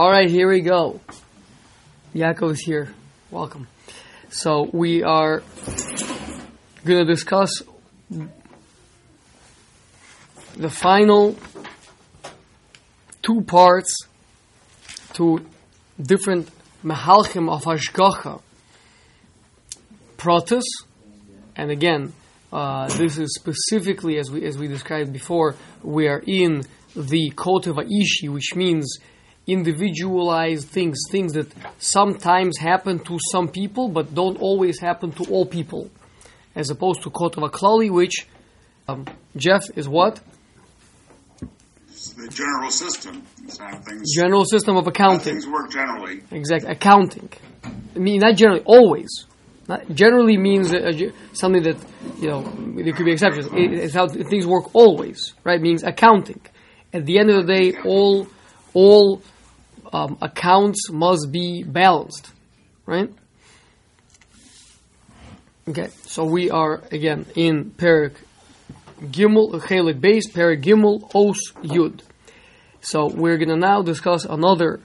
All right, here we go. Yaakov is here. Welcome. So we are going to discuss the final two parts to different mehalchim of Hashgacha. Protus, and again, uh, this is specifically as we as we described before. We are in the Koteva Ishi, which means individualized things, things that sometimes happen to some people but don't always happen to all people, as opposed to Koteva Klali, which um, Jeff is what It's the general system. Things, general system of accounting. things work generally. Exact accounting. I mean, not generally, always. Not generally means uh, uh, something that you know there could be exceptions. It- it's how things work always, right? Means accounting. At the end of the day, all all um, accounts must be balanced, right? Okay, so we are again in Perik Gimel Chelik Base Perik Gimel Os Yud. So we're going to now discuss another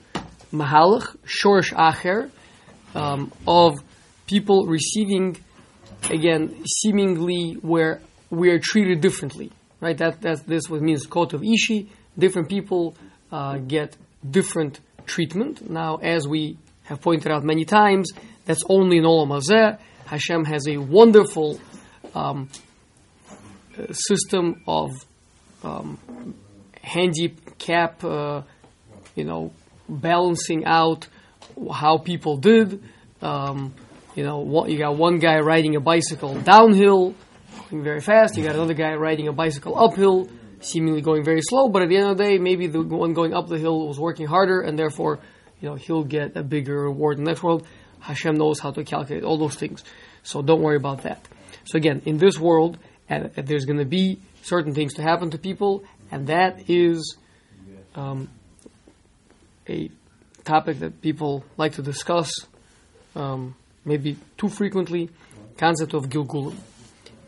mahalach, shorsh acher, um, of people receiving, again, seemingly where we are treated differently, right? That that this what means coat of ishi. Different people uh, get different treatment. Now, as we have pointed out many times, that's only in Olam Hazeh. Hashem has a wonderful um, system of um, handicap, uh, you know, balancing out how people did. Um, you know, you got one guy riding a bicycle downhill, going very fast. You got another guy riding a bicycle uphill, seemingly going very slow. But at the end of the day, maybe the one going up the hill was working harder, and therefore, you know, he'll get a bigger reward in the next world. Hashem knows how to calculate all those things, so don't worry about that. So again, in this world, there's going to be certain things to happen to people, and that is um, a topic that people like to discuss, um, maybe too frequently. Concept of Gilgulim.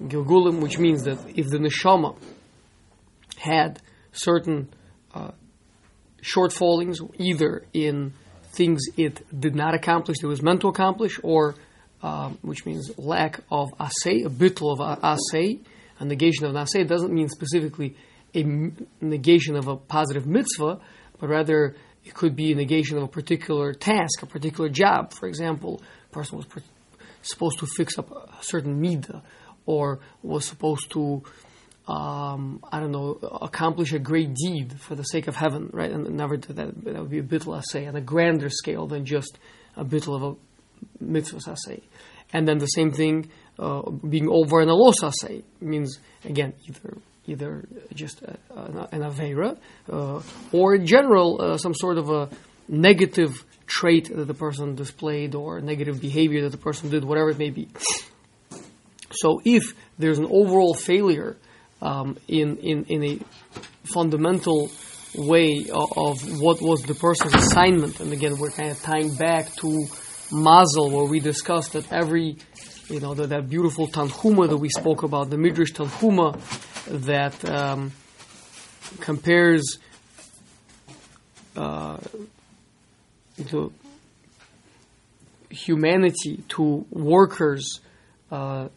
Gilgulim, which means that if the neshama had certain uh, shortfallings, either in things it did not accomplish, it was meant to accomplish, or um, which means lack of asay, a bittul of a- asay, a negation of an asay doesn't mean specifically a negation of a positive mitzvah, but rather it could be a negation of a particular task, a particular job. For example, a person was supposed to fix up a certain midah, or was supposed to um, I don't know, accomplish a great deed for the sake of heaven, right? And never do that. That would be a bittul asay on a grander scale than just a bittul of a mitzvah asay. And then the same thing, uh, being over an alos asay means again either either just a, a, an avera uh, or in general uh, some sort of a negative trait that the person displayed or negative behavior that the person did, whatever it may be. So if there's an overall failure um, in, in, in a fundamental way of, of what was the person's assignment, and again, we're kind of tying back to Mazel, where we discussed that every, you know, that, that beautiful Tanhuma that we spoke about, the Midrash Tanhuma, that um, compares uh, the humanity to workers, uh,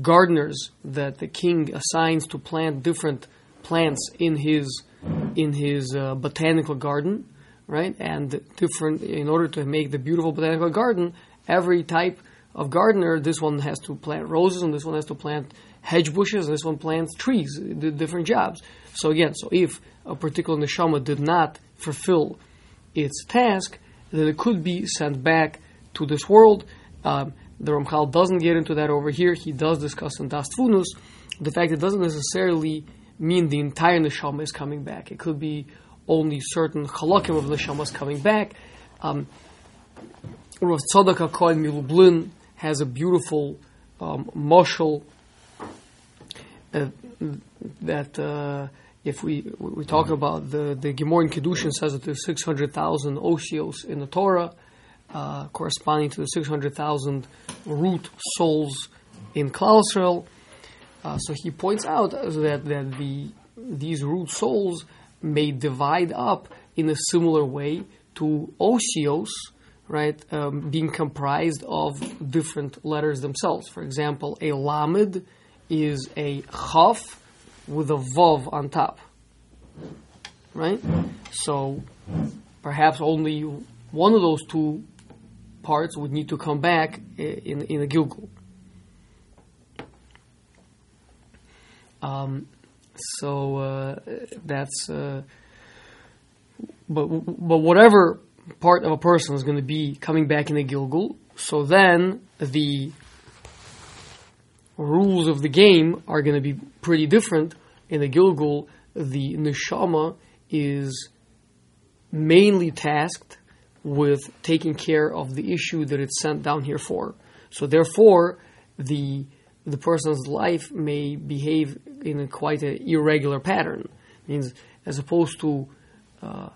gardeners that the king assigns to plant different plants in his in his uh, botanical garden, right? And different in order to make the beautiful botanical garden, every type of gardener, this one has to plant roses, and this one has to plant hedge bushes, and this one plants trees, the different jobs. So again, so if a particular neshama did not fulfill its task, then it could be sent back to this world. Um, the Ramchal doesn't get into that over here. He does discuss in Das Tfunus the fact it doesn't necessarily mean the entire neshama is coming back. It could be only certain halakim of neshamas coming back. Um, Rav Tzadok Cohen Milublin has a beautiful um, moshel uh, that uh, if we we talk about the the Gemara in Kedushin says that there's 600,000 osios in the Torah, uh, corresponding to the 600,000 root souls in Klal. Uh, so he points out that that the these root souls may divide up in a similar way to osios, right, um, being comprised of different letters themselves. For example, a lamed is a chaf with a vav on top, right? So perhaps only one of those two parts would need to come back in in a gilgul. Um, so uh, that's uh, but but whatever part of a person is going to be coming back in a gilgul. So then the rules of the game are going to be pretty different. In the gilgul, the neshama is mainly tasked with taking care of the issue that it's sent down here for. So therefore, the the person's life may behave in a quite an irregular pattern. Means as opposed to uh,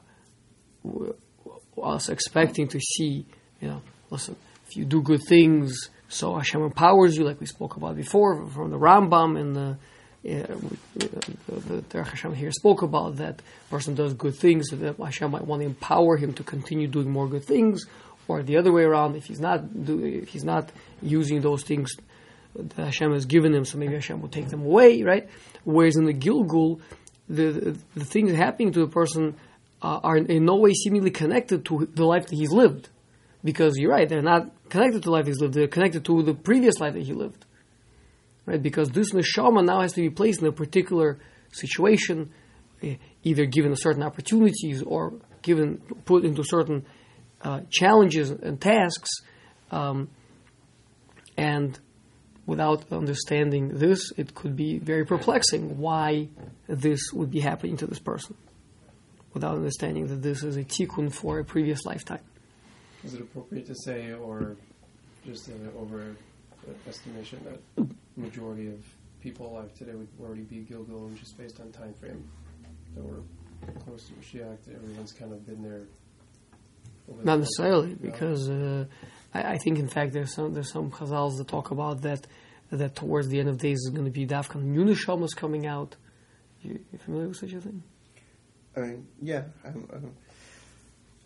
us expecting to see, you know, listen, if you do good things, so Hashem empowers you, like we spoke about before from the Rambam and the. Yeah, the, the, Hashem here spoke about that person does good things, that Hashem might want to empower him to continue doing more good things, or the other way around, if he's not do, if he's not using those things that Hashem has given him, so maybe Hashem will take them away, right? Whereas in the Gilgul, the the, the things happening to the person uh, are in no way seemingly connected to the life that he's lived, because you're right, they're not connected to life he's lived; they're connected to the previous life that he lived right? Because this neshama now has to be placed in a particular situation, eh, either given certain opportunities or given put into certain uh, challenges and tasks, um, and without understanding this, it could be very perplexing why this would be happening to this person, without understanding that this is a tikkun for a previous lifetime. Is it appropriate to say, or just an overestimation, that majority of people alive today would already be Gilgal, and just based on time frame that we're close to Mashiach, that everyone's kind of been there. Not necessarily, No? because uh, I, I think in fact there's some there's some chazals that talk about that that towards the end of days is going to be dafkan new neshamas coming out. You, you familiar with such a thing? I mean, yeah. I'm, I'm,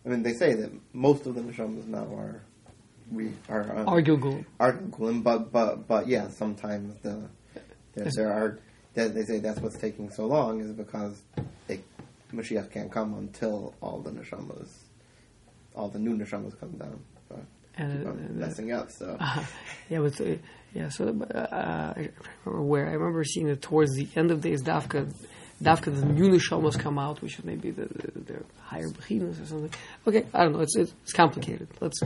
I mean, they say that most of the neshamas now are we are Gilgul. are Gulim, but but but yeah, sometimes the there, there are that they say that's what's taking so long is because they Mashiach can't come until all the neshamas, all the new neshamas come down. But And, keep uh, on uh, messing up, so Yeah, but uh, yeah, so uh, I remember where I remember seeing that towards the end of days, dafka, dafka the new neshamas come out, which is maybe the, the, their higher bechinas or something. Okay, I don't know. It's it's complicated. Let's.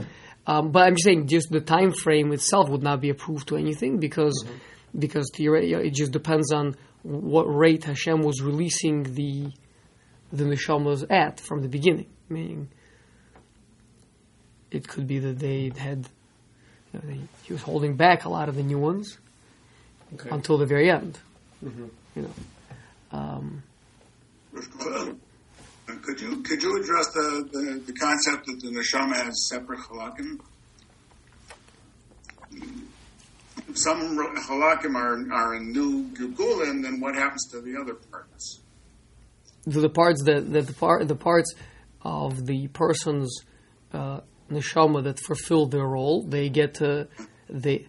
Um, but I'm just saying, just the time frame itself would not be approved to anything because because theoretically it just depends on what rate Hashem was releasing the the neshamas at from the beginning. Meaning, it could be that they had you know, they, he was holding back a lot of the new ones Okay. until the very end. Mhm. You know, um, Could you could you address the, the, the concept that the neshama has separate halakim? Some halakim are, are in new Gilgulim, then what happens to the other parts? the, the parts that, that the part the parts of the person's uh, neshama that fulfill their role, they get to they.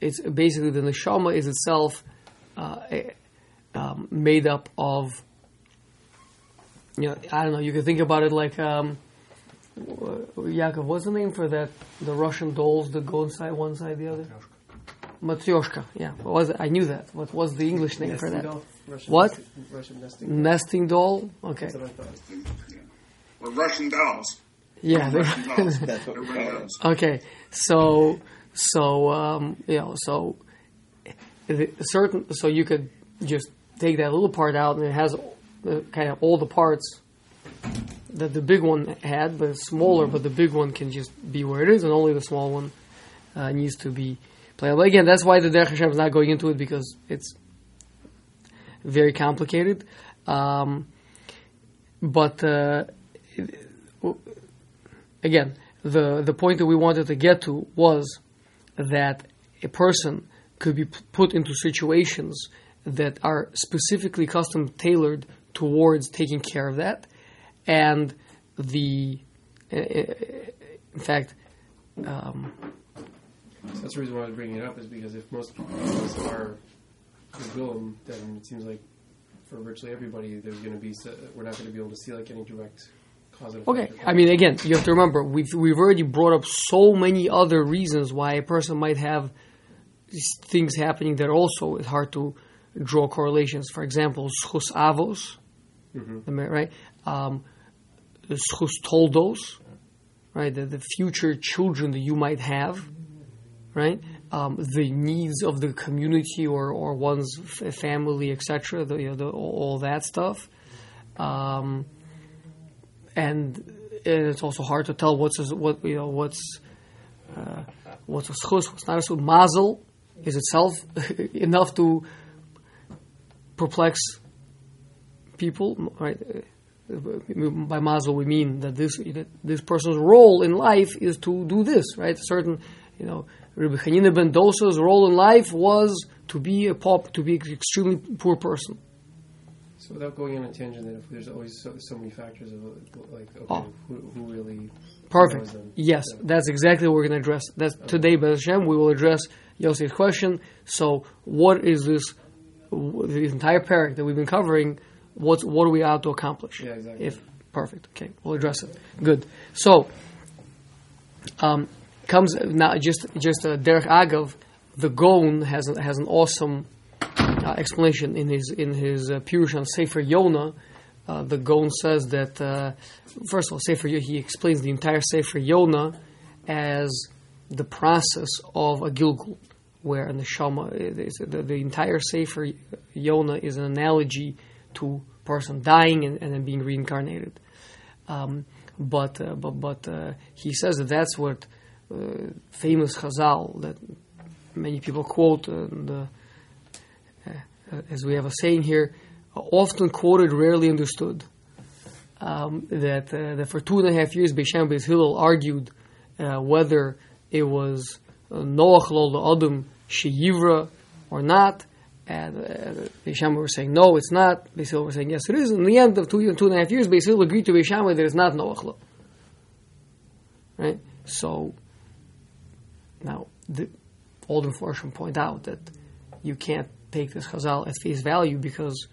It's basically the neshama is itself uh, eh, um, made up of. You know, I don't know. You can think about it like um, w- Yaakov. What's the name for that? The Russian dolls that go inside one side the other. Matryoshka. Yeah, what was it? I knew that. What was the English name for Nesting that? doll? Russian What? nesting- Russian nesting. doll? Nesting doll. Okay. That's what I thought. Yeah. Or Russian dolls. Yeah. Russian dolls. That's what we Everybody call it. knows. Okay, so so um, you know so the certain so you could just take that little part out and it has the, kind of all the parts that the big one had, but it's smaller. But the big one can just be where it is, and only the small one uh, needs to be playable. Again, that's why the Derech Hashem is not going into it because it's very complicated. Um, but uh, again, the the point that we wanted to get to was that a person could be put into situations that are specifically custom tailored towards taking care of that, and the uh, in fact, um, So that's the reason why I was bringing it up is because if most people are Gegulim, then it seems like for virtually everybody, there's going to be we're not going to be able to see like any direct cause and. Okay. I mean, again, you have to remember we've we've already brought up so many other reasons why a person might have these things happening that also is hard to draw correlations. For example, schus avos, Mhm. am I right? Um, toldos, right? The, the future children that you might have, right? Um, the needs of the community or or one's family, etc. The, you know, all that stuff. Um, and, and it's also hard to tell what's a, what you know what's uh, what's a schus, what's not a schus. Mazel is itself enough to perplex people, right? By mazel we mean that this that this person's role in life is to do this, right? A certain, you know, Rabbi Hanina ben Dosa's role in life was to be a pop, to be an extremely poor person. So without going on a tangent, then if there's always so, so many factors of like okay, Oh. who, who really Perfect. them? Yes, Yeah. that's exactly what we're going to address. That's today, Bez Hashem, we will address Yosef's question. So, what is this? The entire parak that we've been covering. What what are we out to accomplish? Yeah, exactly. If perfect, okay, we'll address it. Good. So, um, comes now just just uh, Derek Agav, the Gaon has a, has an awesome uh, explanation in his in his uh, Pirush on Sefer Yonah. Uh, the Gaon says that uh, first of all, Sefer Yo- he explains the entire Sefer Yonah as the process of a Gilgul, where a neshama the, the entire Sefer Yonah is an analogy to person dying and, and then being reincarnated. Um, but uh, but but uh, he says that that's what uh, famous Chazal that many people quote uh, the, uh, as we have a saying here, often quoted, rarely understood. Um, that uh, that for two and a half years, Beis Shammai Beis Hillel argued uh, whether it was uh, Noach lo Adam sheyivra or not. And uh, Beis Shammai were saying no, it's not. Beis Hillel were saying yes, it is. In the end of two two and a half years, Beis Hillel agreed to Beis Shammai that it's not Noach lo. Right. So now the old Mepharshim point out that you can't take this Chazal at face value because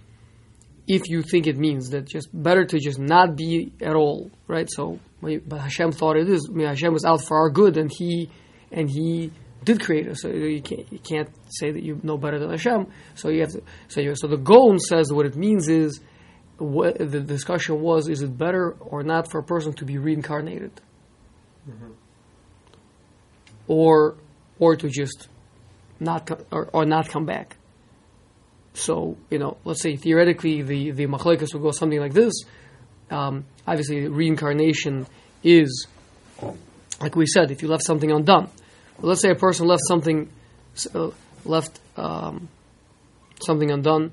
if you think it means that just better to just not be at all, right? So, but Hashem thought it is. I mean, Hashem was out for our good, and he and he did create us. So you can't you can't say that you know better than Hashem. So you have to. So you, so the Gaon says what it means is what the discussion was: is it better or not for a person to be reincarnated, or or to just not co- or, or not come back. So you know, let's say theoretically the the machlekas would go something like this. Um, obviously, reincarnation is, like we said, if you left something undone. Let's say a person left something uh, left um, something undone.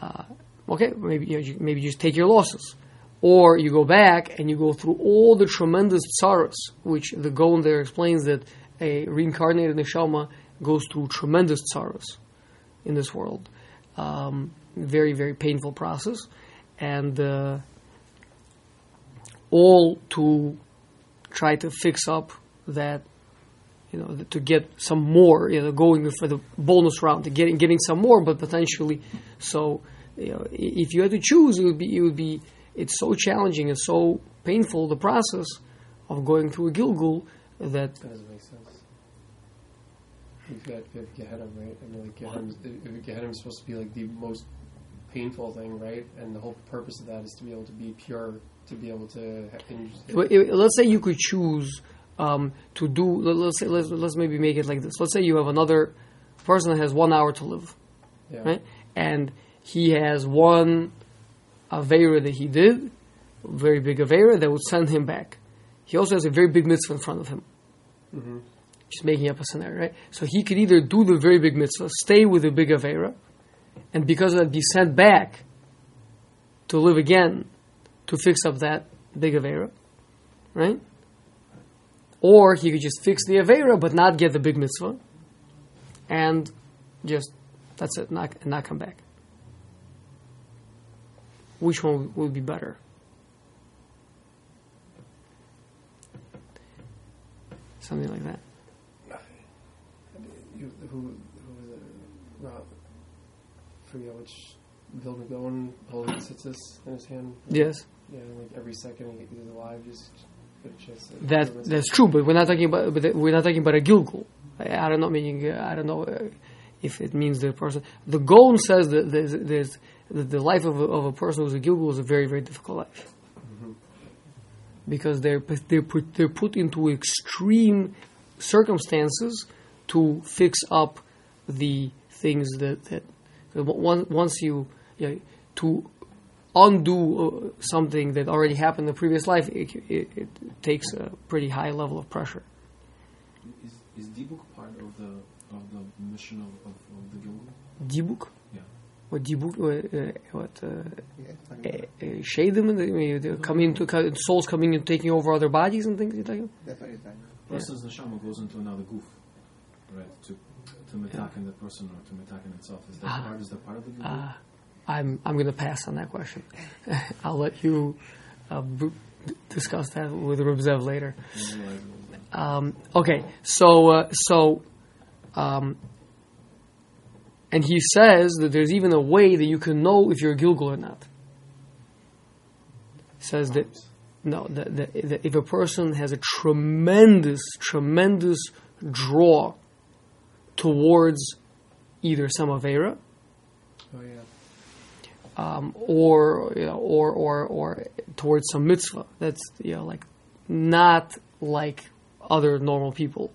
Uh, okay, maybe you know, you- maybe you just take your losses, or you go back and you go through all the tremendous tsaras, which the Gaon there explains that a reincarnated neshama goes through tremendous tsaras in this world. Um, very, very painful process. And uh, all to try to fix up that, you know, to get some more, you know, going for the bonus round, to getting getting some more, but potentially, so, you know, if you had to choose, it would be, it would be, it's so challenging and so painful, the process of going through a Gilgul, that That doesn't make sense. You've got you have Gehenna, right? I mean, like Gehenna, Gehenna is supposed to be like the most painful thing, right? And the whole purpose of that is to be able to be pure, to be able to. ha- And you just, Well, let's say you could choose um, to do. let- Let's say let's, let's maybe make it like this. Let's say you have another person that has one hour to live, yeah. right? And he has one avera that he did, very big avera that would send him back. He also has a very big mitzvah in front of him. hmm Just making up a scenario, right? So he could either do the very big mitzvah, stay with the big avera, and because of that, be sent back to live again to fix up that big avera, right? Or he could just fix the avera but not get the big mitzvah, and just that's it, not and not come back. Which one would be better? something like that. You, who, who was it? Rob, forget which Vilna Gaon holding tzitzis in his hand. Yes, Yeah, like every second he- he's alive, just get a chance. To that that's true, but we're not talking about we're not talking about a gilgul. I, I don't know meaning uh, I don't know uh, if it means the person. The Gaon says that there's, there's that the life of a, of a person who's a gilgul is a very very difficult life because they're put- they're put, they're put into extreme circumstances to fix up the things that that once once you yeah, to undo uh, something that already happened in the previous life, it, it, it takes a pretty high level of pressure. Is, is Dibuk part of the of the mission of, of, of the Gilgul? Dibuk? Yeah. What dibuk? Uh, uh, what? Uh, Yeah, uh, about- uh, shadim? They- they Coming into souls coming and taking over other bodies and things. You're talking? about? That's what he's saying. Person's neshama goes into another goof, right? To to metakin the person or to metakin itself. Is that Ah. part? Is that part of the Gilgul? Uh, I'm I'm going to pass on that question. I'll let you uh, b- discuss that with Reb Zev later. Um, okay, so uh, so, um, and he says that there's even a way that you can know if you're a Gilgul or not. Says that no, that, that, that if a person has a tremendous, tremendous draw towards either some avera Oh yeah. Um, or you know, or or or towards some mitzvah. That's you know like not like other normal people.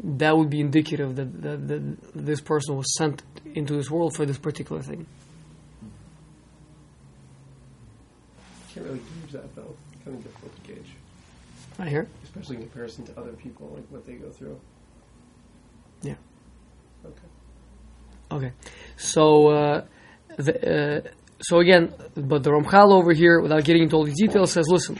That would be indicative that, that, that this person was sent into this world for this particular thing. Can't really gauge that though. Kind of difficult to gauge, I hear. especially in comparison to other people, like what they go through. Yeah. Okay. Okay, so uh, the, uh, so again, but the Ramchal over here, without getting into all these details, says, "Listen,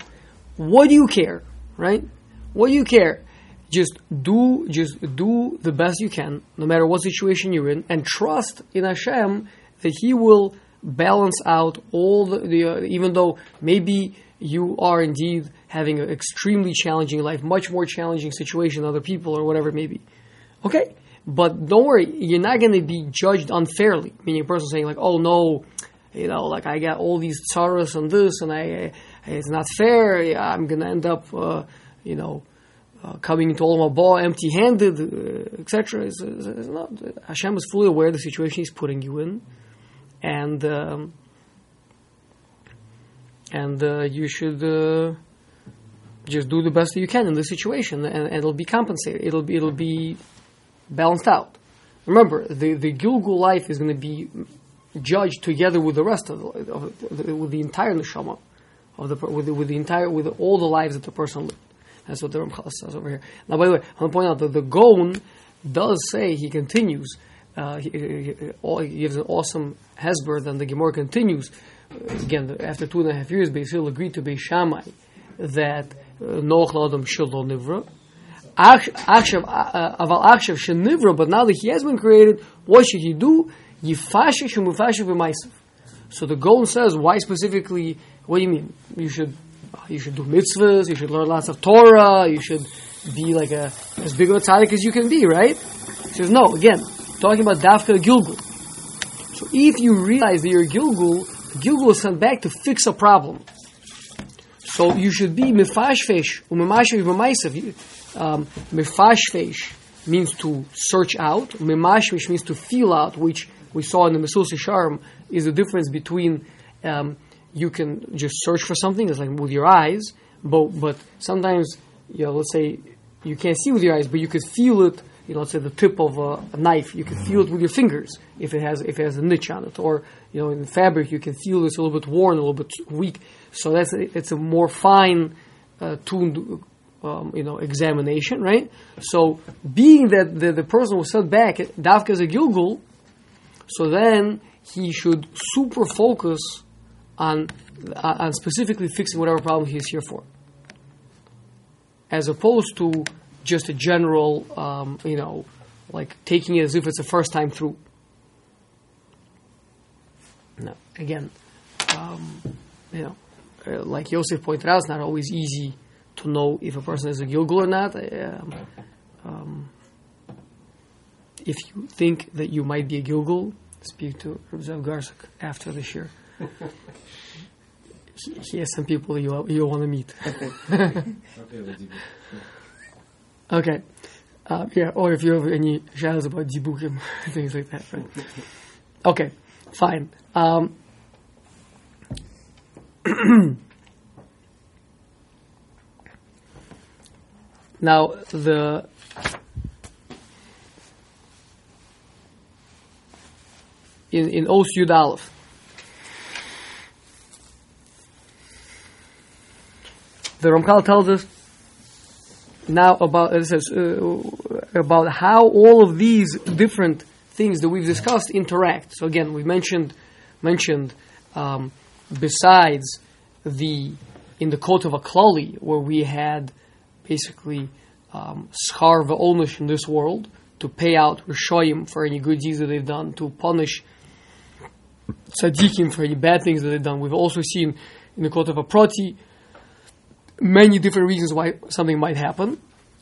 what do you care, right? What do you care? Just do, just do the best you can, no matter what situation you're in, and trust in Hashem that He will balance out all the, the uh, even though maybe you are indeed having an extremely challenging life, much more challenging situation than other people or whatever it may be. Okay, but don't worry, you're not going to be judged unfairly. Meaning, a person saying like, "Oh no, you know, like I got all these tsaras and this, and I, it's not fair. I'm going to end up, uh, you know, uh, coming into Olam Haba empty-handed, uh, etc." It's not. Hashem is fully aware of the situation He's putting you in, and um, and uh, you should. Uh, just do the best that you can in this situation, and, and it'll be compensated. It'll be it'll be balanced out. Remember, the, the Gilgul life is going to be judged together with the rest of, the, of the, with the entire neshama of the with the, with the entire with all the lives that the person lived. That's what the Ramchal says over here. Now, by the way, I want to point out that the Gaon does say he continues. Uh, he, he, he- gives an awesome hesber. Then the Gemara continues. Uh, again, after two and a half years, Beis Hillel agreed to Beis Shammai that uh, Noach Ladam Shilo Nivra. Aval Achshav Shenivra, but now that he has been created, what should he do? Yifashish Mufashiv B'maisav. So the Golem says, why specifically? What do you mean? You should you should do mitzvahs. You should learn lots of Torah. You should be like a as big of a tzaddik as you can be, right? He says no. Again, talking about Dafka Gilgul. So if you realize that you're Gilgul, Gilgul is sent back to fix a problem. So you should be mefashfesh umemashvesh b'maisav. Um, means to search out. Memashvesh means to feel out, which we saw in the Mesus Sharm is the difference between um, you can just search for something, it's like with your eyes, but but sometimes you know, let's say you can't see with your eyes, but you could feel it. You know, let's say the tip of a, a knife, you can feel it with your fingers if it has if it has a niche on it, or you know, in fabric, you can feel it's a little bit worn, a little bit weak. So that's a, it's a more fine uh, tuned, um, you know, examination, right? So being that the, the person was sent back, Dafka is a Gilgul, so then he should super focus on on specifically fixing whatever problem he's here for, as opposed to just a general, um, you know, like taking it as if it's the first time through. No, again, um, you know, uh, like Yosef pointed out, it's not always easy to know if a person is a Gilgul or not. Um, um, if you think that you might be a Gilgul, speak to Rav Garsuk after the year. he, he has some people you you want to meet. Okay. Uh, yeah, or if you have any shadows about Dibukim, things like that, right? Okay, fine. Um, now, the. In, in Os Yud Aleph, the Ramchal tells us now about it says uh, about how all of these different things that we've discussed interact. So again, we mentioned mentioned um, besides the in the court of Aklali where we had basically um, schar v'olnish in this world to pay out rishoyim for any good deeds that they've done, to punish tzaddikim for any bad things that they've done. We've also seen in the court of a Aproti many different reasons why something might happen.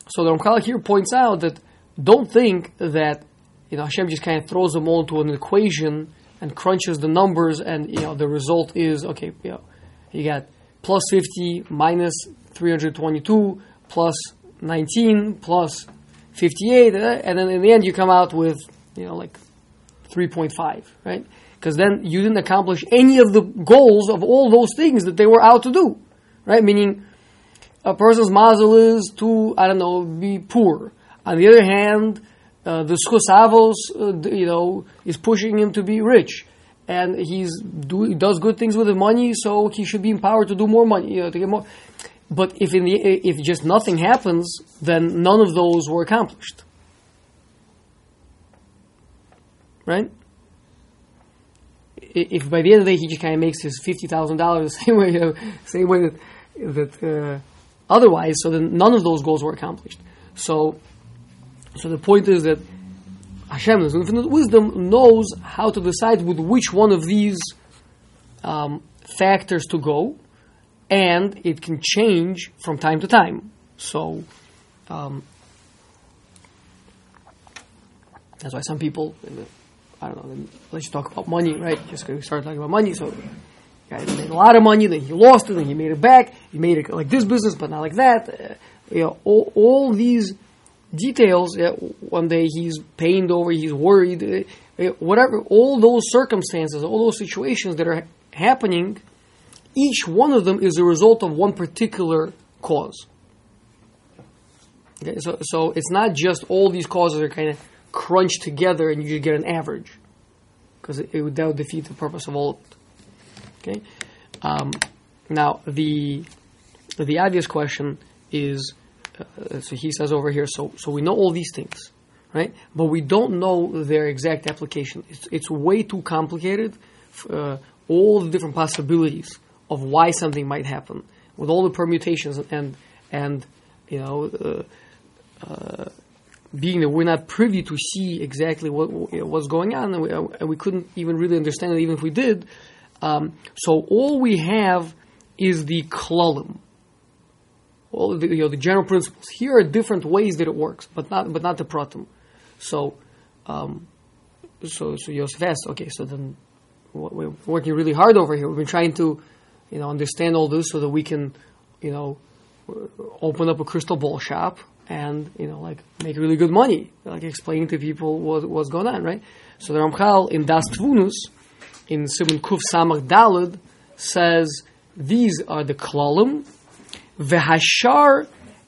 So the Ramchal here points out that don't think that you know Hashem just kind of throws them all into an equation and crunches the numbers, and you know the result is okay. You know, you got plus fifty minus three hundred twenty-two plus nineteen plus fifty-eight, uh, and then in the end you come out with you know like three point five, right? Because then you didn't accomplish any of the goals of all those things that they were out to do, right? Meaning a person's mazel is to, I don't know, be poor. On the other hand, uh, the schusavos, uh, you know, is pushing him to be rich. And he's do, does good things with the money, so he should be empowered to do more money, you know, to get more. But if the, if just nothing happens, then none of those were accomplished. Right? If by the end of the day he just kind of makes his fifty thousand dollars the same way, you know, same way that that uh, otherwise, so then none of those goals were accomplished. So, so the point is that Hashem, in infinite wisdom, knows how to decide with which one of these um, factors to go, and it can change from time to time. So, um, that's why some people, I don't know, let's talk about money, right? Just because we start talking about money, so guy made a lot of money, then he lost it, then he made it back. He made it like this business, but not like that. Uh, you know, all, all these details. Yeah, one day he's pained over, he's worried, uh, whatever. All those circumstances, all those situations that are happening, each one of them is a result of one particular cause. Okay, so, so it's not just all these causes are kind of crunched together and you just get an average, because it, it would, that would defeat the purpose of all. of it. Okay. Um, now the the obvious question is, uh, so he says over here. So so we know all these things, right? But we don't know their exact application. It's it's way too complicated. Uh, all the different possibilities of why something might happen, with all the permutations and and you know. Uh, uh, being that we're not privy to see exactly what you know, what's going on, and we, and we couldn't even really understand it, even if we did, um, so all we have is the klalim, all the, you know, the general principles. Here are different ways that it works, but not but not the pratim. So, um, so so Yosef asked, okay, so then we're working really hard over here. We've been trying to, you know, understand all this so that we can, you know, open up a crystal ball shop and you know like make really good money, like explaining to people what, what's going on, right? So the Ramchal in Das Tvunus in Simon Kuf Samach Dalid says these are the klalim v'hashar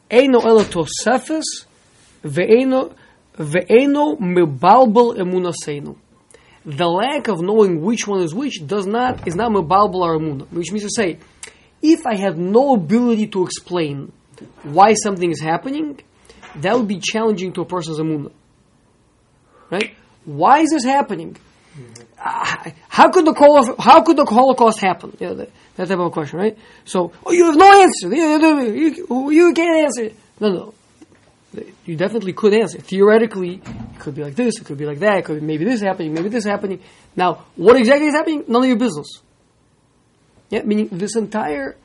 eino elo tosefes ve'eno ve'eno mebalbel emunaseinu. The lack of knowing which one is which does not is not mebalbel our emuna, which means to say, if I have no ability to explain why something is happening, that would be challenging to a person's emuna. Right? Why is this happening? Uh, how could the Holocaust, how could the Holocaust happen? You know, that, that type of question, right? So, oh, you have no answer. You, you, you can't answer. No, no. You definitely could answer. Theoretically, it could be like this, it could be like that, it could be maybe this happening, maybe this happening. Now, what exactly is happening? None of your business. Yeah, meaning this entire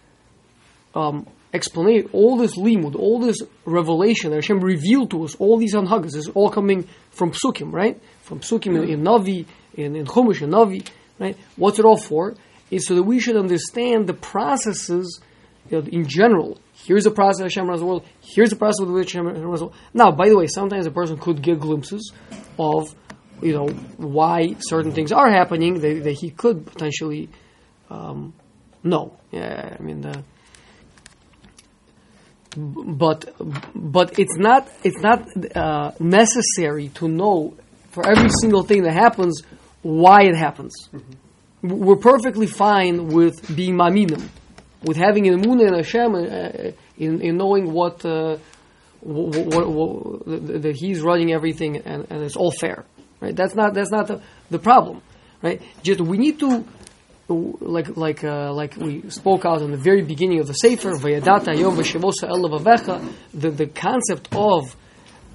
um, explanation, all this limud, all this revelation that Hashem revealed to us, all these anhagas, is all coming from psukim, right? From psukim in, in Navi, in, in Chumash, in Navi, right? What's it all for? Is so that we should understand the processes you know, in general. Here's the process Hashem runs the world. Here's the process with which Hashem runs the world. Now, by the way, sometimes a person could get glimpses of, you know, why certain things are happening that, that he could potentially um, know. Yeah, I mean, the, but but it's not it's not uh, necessary to know for every single thing that happens why it happens. We're perfectly fine with being maminim, with having an emunah in Hashem, uh, in, in knowing what, uh, what, what, what that He's running everything and, and it's all fair. Right? That's not that's not the, the problem. Right? Just we need to like like uh, like we spoke out in the very beginning of the Sefer, Vayadata Yom El the the concept of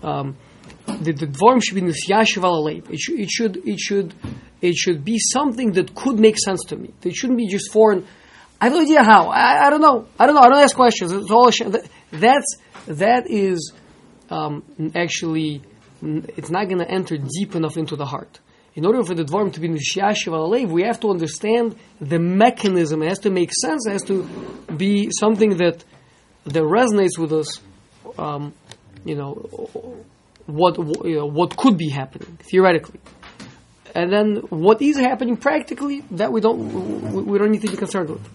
um, the the dvorim should be nisyashiv al alev. It should it should it should it should be something that could make sense to me. It shouldn't be just foreign. I have no idea how. I, I don't know. I don't know. I don't ask questions. It's all that's that is um, actually it's not going to enter deep enough into the heart. In order for the dvarim to be nishiyashiv alev, we have to understand the mechanism. It has to make sense. It has to be something that that resonates with us. Um, you know, what you know, what could be happening theoretically, and then what is happening practically that we don't we, don't need to be concerned with.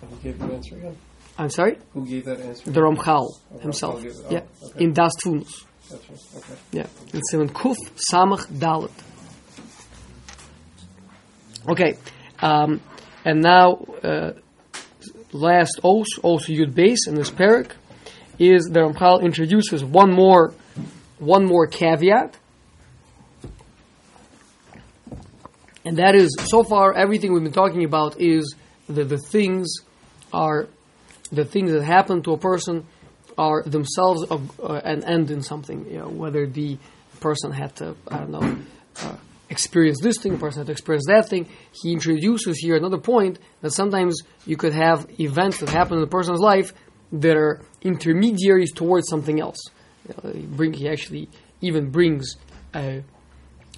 Who gave the answer again? I'm sorry, Who gave that answer? the Ramchal Oh, himself. Ramchal. Oh, Yeah, okay. in Das. Gotcha. Okay. Yeah, it's in Kuf Samach Dalet. Okay, um, and now uh, last os, os Yud base in this parak, is the Ramchal introduces one more, one more caveat, and that is so far everything we've been talking about is that the things are the things that happen to a person are themselves a, uh, an end in something. You know, whether the person had to, I don't know, uh, experience this thing, person had to experience that thing. He introduces here another point that sometimes you could have events that happen in a person's life that are intermediaries towards something else. He, bring, he actually even brings a,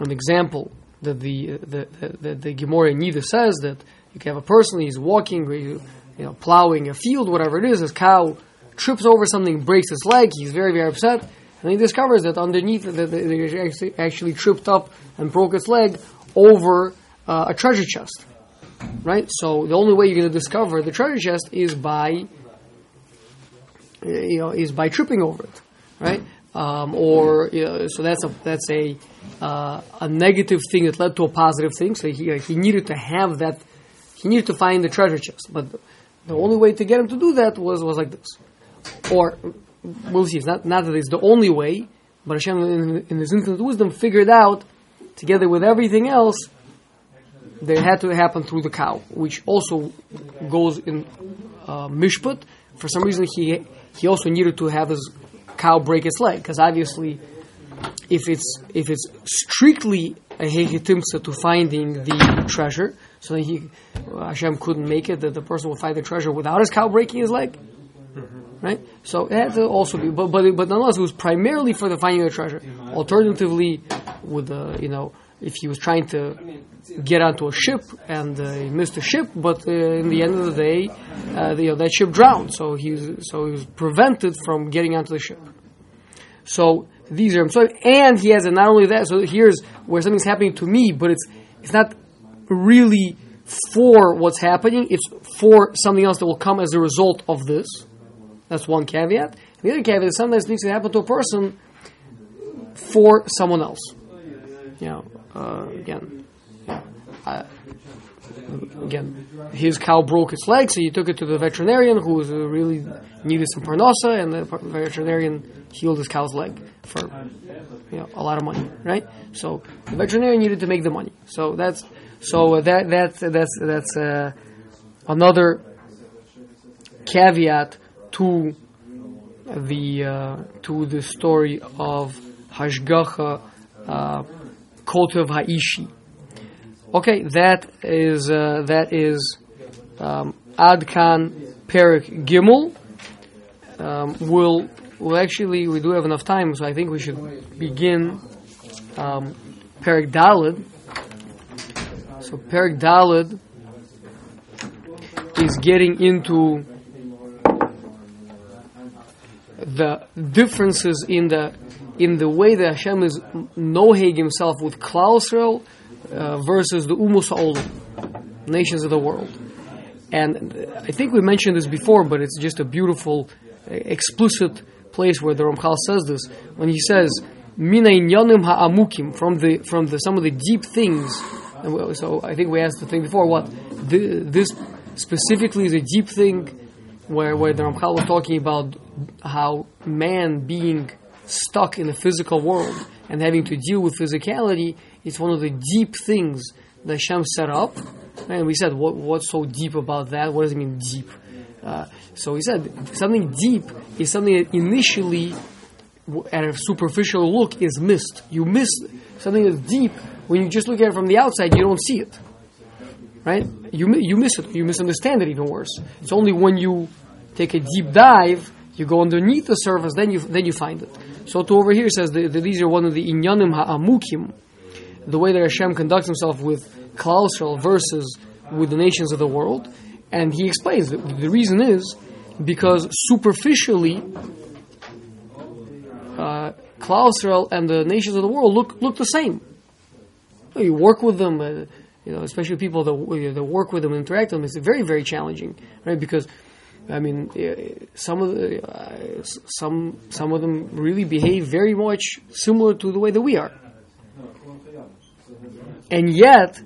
an example that the the the, the, the Gemara Nida says that you can have a person he's walking, or you you know, plowing a field, whatever it is, his cow trips over something, breaks his leg, he's very very upset, and he discovers that underneath that he actually, actually tripped up and broke his leg over uh, a treasure chest, right? So the only way you're going to discover the treasure chest is by you know is by tripping over it, right? Um, or you know, so that's a that's a uh, a negative thing that led to a positive thing. So he he needed to have that. He needed to find the treasure chest, but the only way to get him to do that was was like this. Or we'll see. It's not not that it's the only way, but Hashem in, in His infinite wisdom figured out, together with everything else, it had to happen through the cow, which also goes in uh, mishpat. For some reason, he he also needed to have his cow break its leg because obviously, if it's if it's strictly a hechitimsa to finding the treasure, so that he Hashem couldn't make it that the person will find the treasure without his cow breaking his leg, mm-hmm. right? So it had to also be, but but but nonetheless, it was primarily for the finding of the treasure. Alternatively, with the you know if he was trying to get onto a ship and uh, he missed the ship, but uh, in the end of the day, uh, the, you know, that ship drowned. So he was, so he was prevented from getting onto the ship. So these are so, and he has a, not only that. So here's where something's happening to me, but it's it's not really for what's happening. It's for something else that will come as a result of this. That's one caveat. The other caveat is sometimes things can happen to a person for someone else. You know, uh, again, again, his cow broke its leg, so he took it to the veterinarian who was, uh, really needed some parnasa, and the veterinarian healed his cow's leg for you know a lot of money, right? So the veterinarian needed to make the money. So that's so uh, that that that's that's uh, another caveat to the uh, to the story of Hashgacha uh, Kotev Haishi. Okay, that is uh, that is um, Adkan Perik Gimel. Um, we'll, we'll actually, we do have enough time, so I think we should begin um, Perik Dalid. So Perik Dalid is getting into the differences in the in the way that Hashem is noheg himself with Klal Yisrael uh, versus the Umus Olam, nations of the world. And I think we mentioned this before, but it's just a beautiful, uh, explicit place where the Ramchal says this when he says Mina inyanim ha'amukim from the from the some of the deep things. So I think we asked the thing before. What Th- this specifically is a deep thing where where the Ramchal was talking about how man being stuck in the physical world and having to deal with physicality is one of the deep things that Hashem set up. And we said, what, what's so deep about that? What does it mean deep? Uh, so he said, something deep is something that initially, at a superficial look, is missed. You miss something that's deep when you just look at it from the outside. You don't see it, right? You you miss it. You misunderstand it even worse. It's only when you take a deep dive, you go underneath the surface, then you then you find it. So to over here says that, that these are one of the inyanim ha'amukim, the way that Hashem conducts himself with Klal Yisrael versus with the nations of the world, and he explains that the reason is because superficially, uh, and the nations of the world look look the same. You work with them, uh, you know, especially people that, that work with them, and interact with them. It's very very challenging, right? Because I mean, uh, some of the, uh, some some of them really behave very much similar to the way that we are, and yet,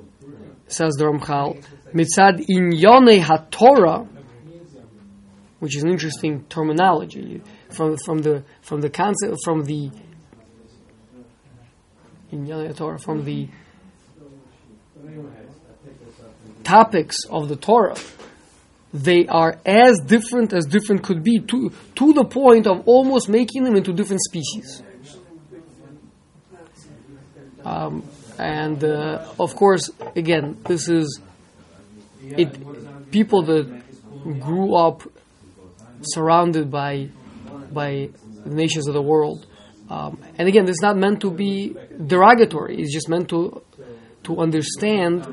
says the Ramchal, mitzad inyone haTorah, which is an interesting terminology from from the from the concept from the inyone haTorah from the topics of the Torah they are as different as different could be to, to the point of almost making them into different species. Um, and uh, of course, again, this is it. People that grew up surrounded by by the nations of the world, um, and again, this is not meant to be derogatory. It's just meant to to understand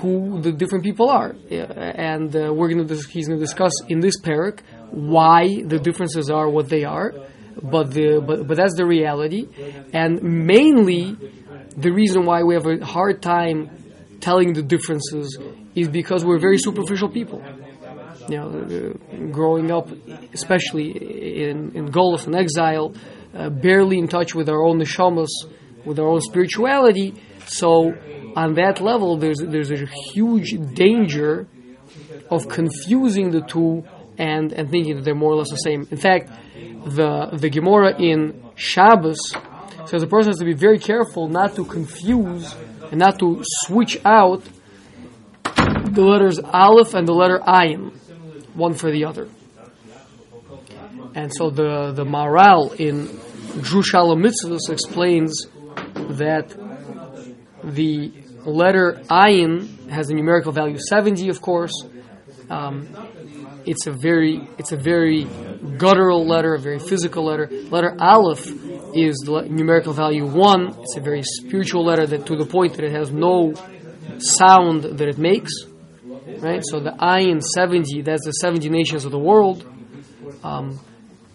who the different people are, and uh, we're to dis- he's going to discuss in this parak why the differences are what they are, but the but but that's the reality, and mainly the reason why we have a hard time telling the differences is because we're very superficial people. You know, uh, growing up, especially in in Golus and exile, uh, barely in touch with our own neshamas, with our own spirituality. So, on that level, there's there's a huge danger of confusing the two and and thinking that they're more or less the same. In fact, the the Gemara in Shabbos says the person has to be very careful not to confuse and not to switch out the letters Aleph and the letter Ayin, one for the other. And so the the Maharal in Drushal Mitzvahs explains that the letter Ayin has a numerical value 70, of course. Um, it's a very it's a very guttural letter, a very physical letter. Letter Aleph is the numerical value one. It's a very spiritual letter that to the point that it has no sound that it makes. Right. So the Ayin seventy. That's the seventy nations of the world. Um,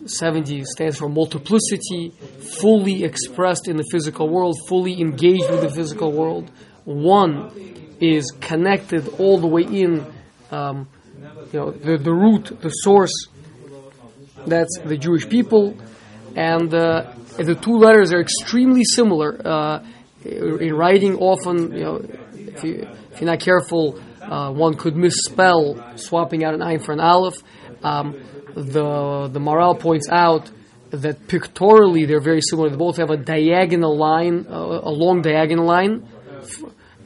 70 stands for multiplicity, fully expressed in the physical world, fully engaged with the physical world. One is connected all the way in, um, you know, the, the root, the source, that's the Jewish people. And uh, the two letters are extremely similar. Uh, in writing, often, you know, if, you, you're not careful, uh, one could misspell swapping out an ayin for an aleph. Um, the the Maharal points out that pictorially they're very similar. They both have a diagonal line, uh, a long diagonal line,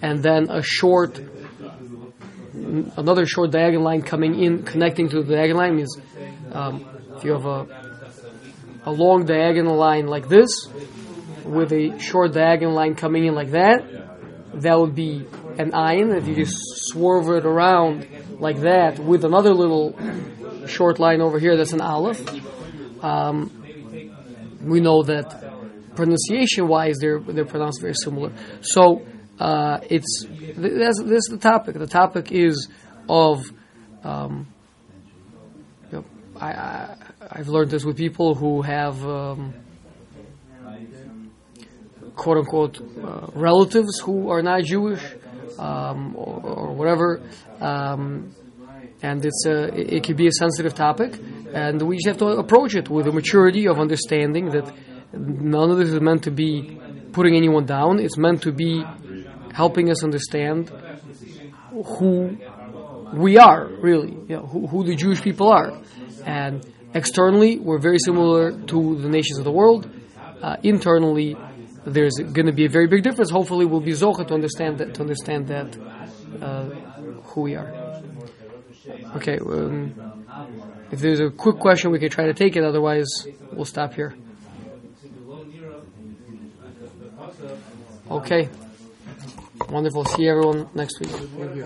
and then a short, another short diagonal line coming in, connecting to the diagonal line means um, if you have a a long diagonal line like this, with a short diagonal line coming in like that, that would be an ayin. If you just swerve it around like that with another little short line over here, that's an aleph. Um, we know that pronunciation-wise, they're they're pronounced very similar. So uh, it's this is the topic. The topic is of um, you know, I, I I've learned this with people who have um, quote unquote uh, relatives who are not Jewish um, or, or whatever. Um, and it's a, it, it could be a sensitive topic, and we just have to approach it with a maturity of understanding that none of this is meant to be putting anyone down. It's meant to be helping us understand who we are, really, you know, who, who the Jewish people are. And externally, we're very similar to the nations of the world. Uh, internally, there's going to be a very big difference. Hopefully, we'll be zocha to understand that, to understand that uh, who we are. Okay, um, if there's a quick question, we can try to take it. Otherwise, we'll stop here. Okay. Wonderful. See everyone next week. Thank you.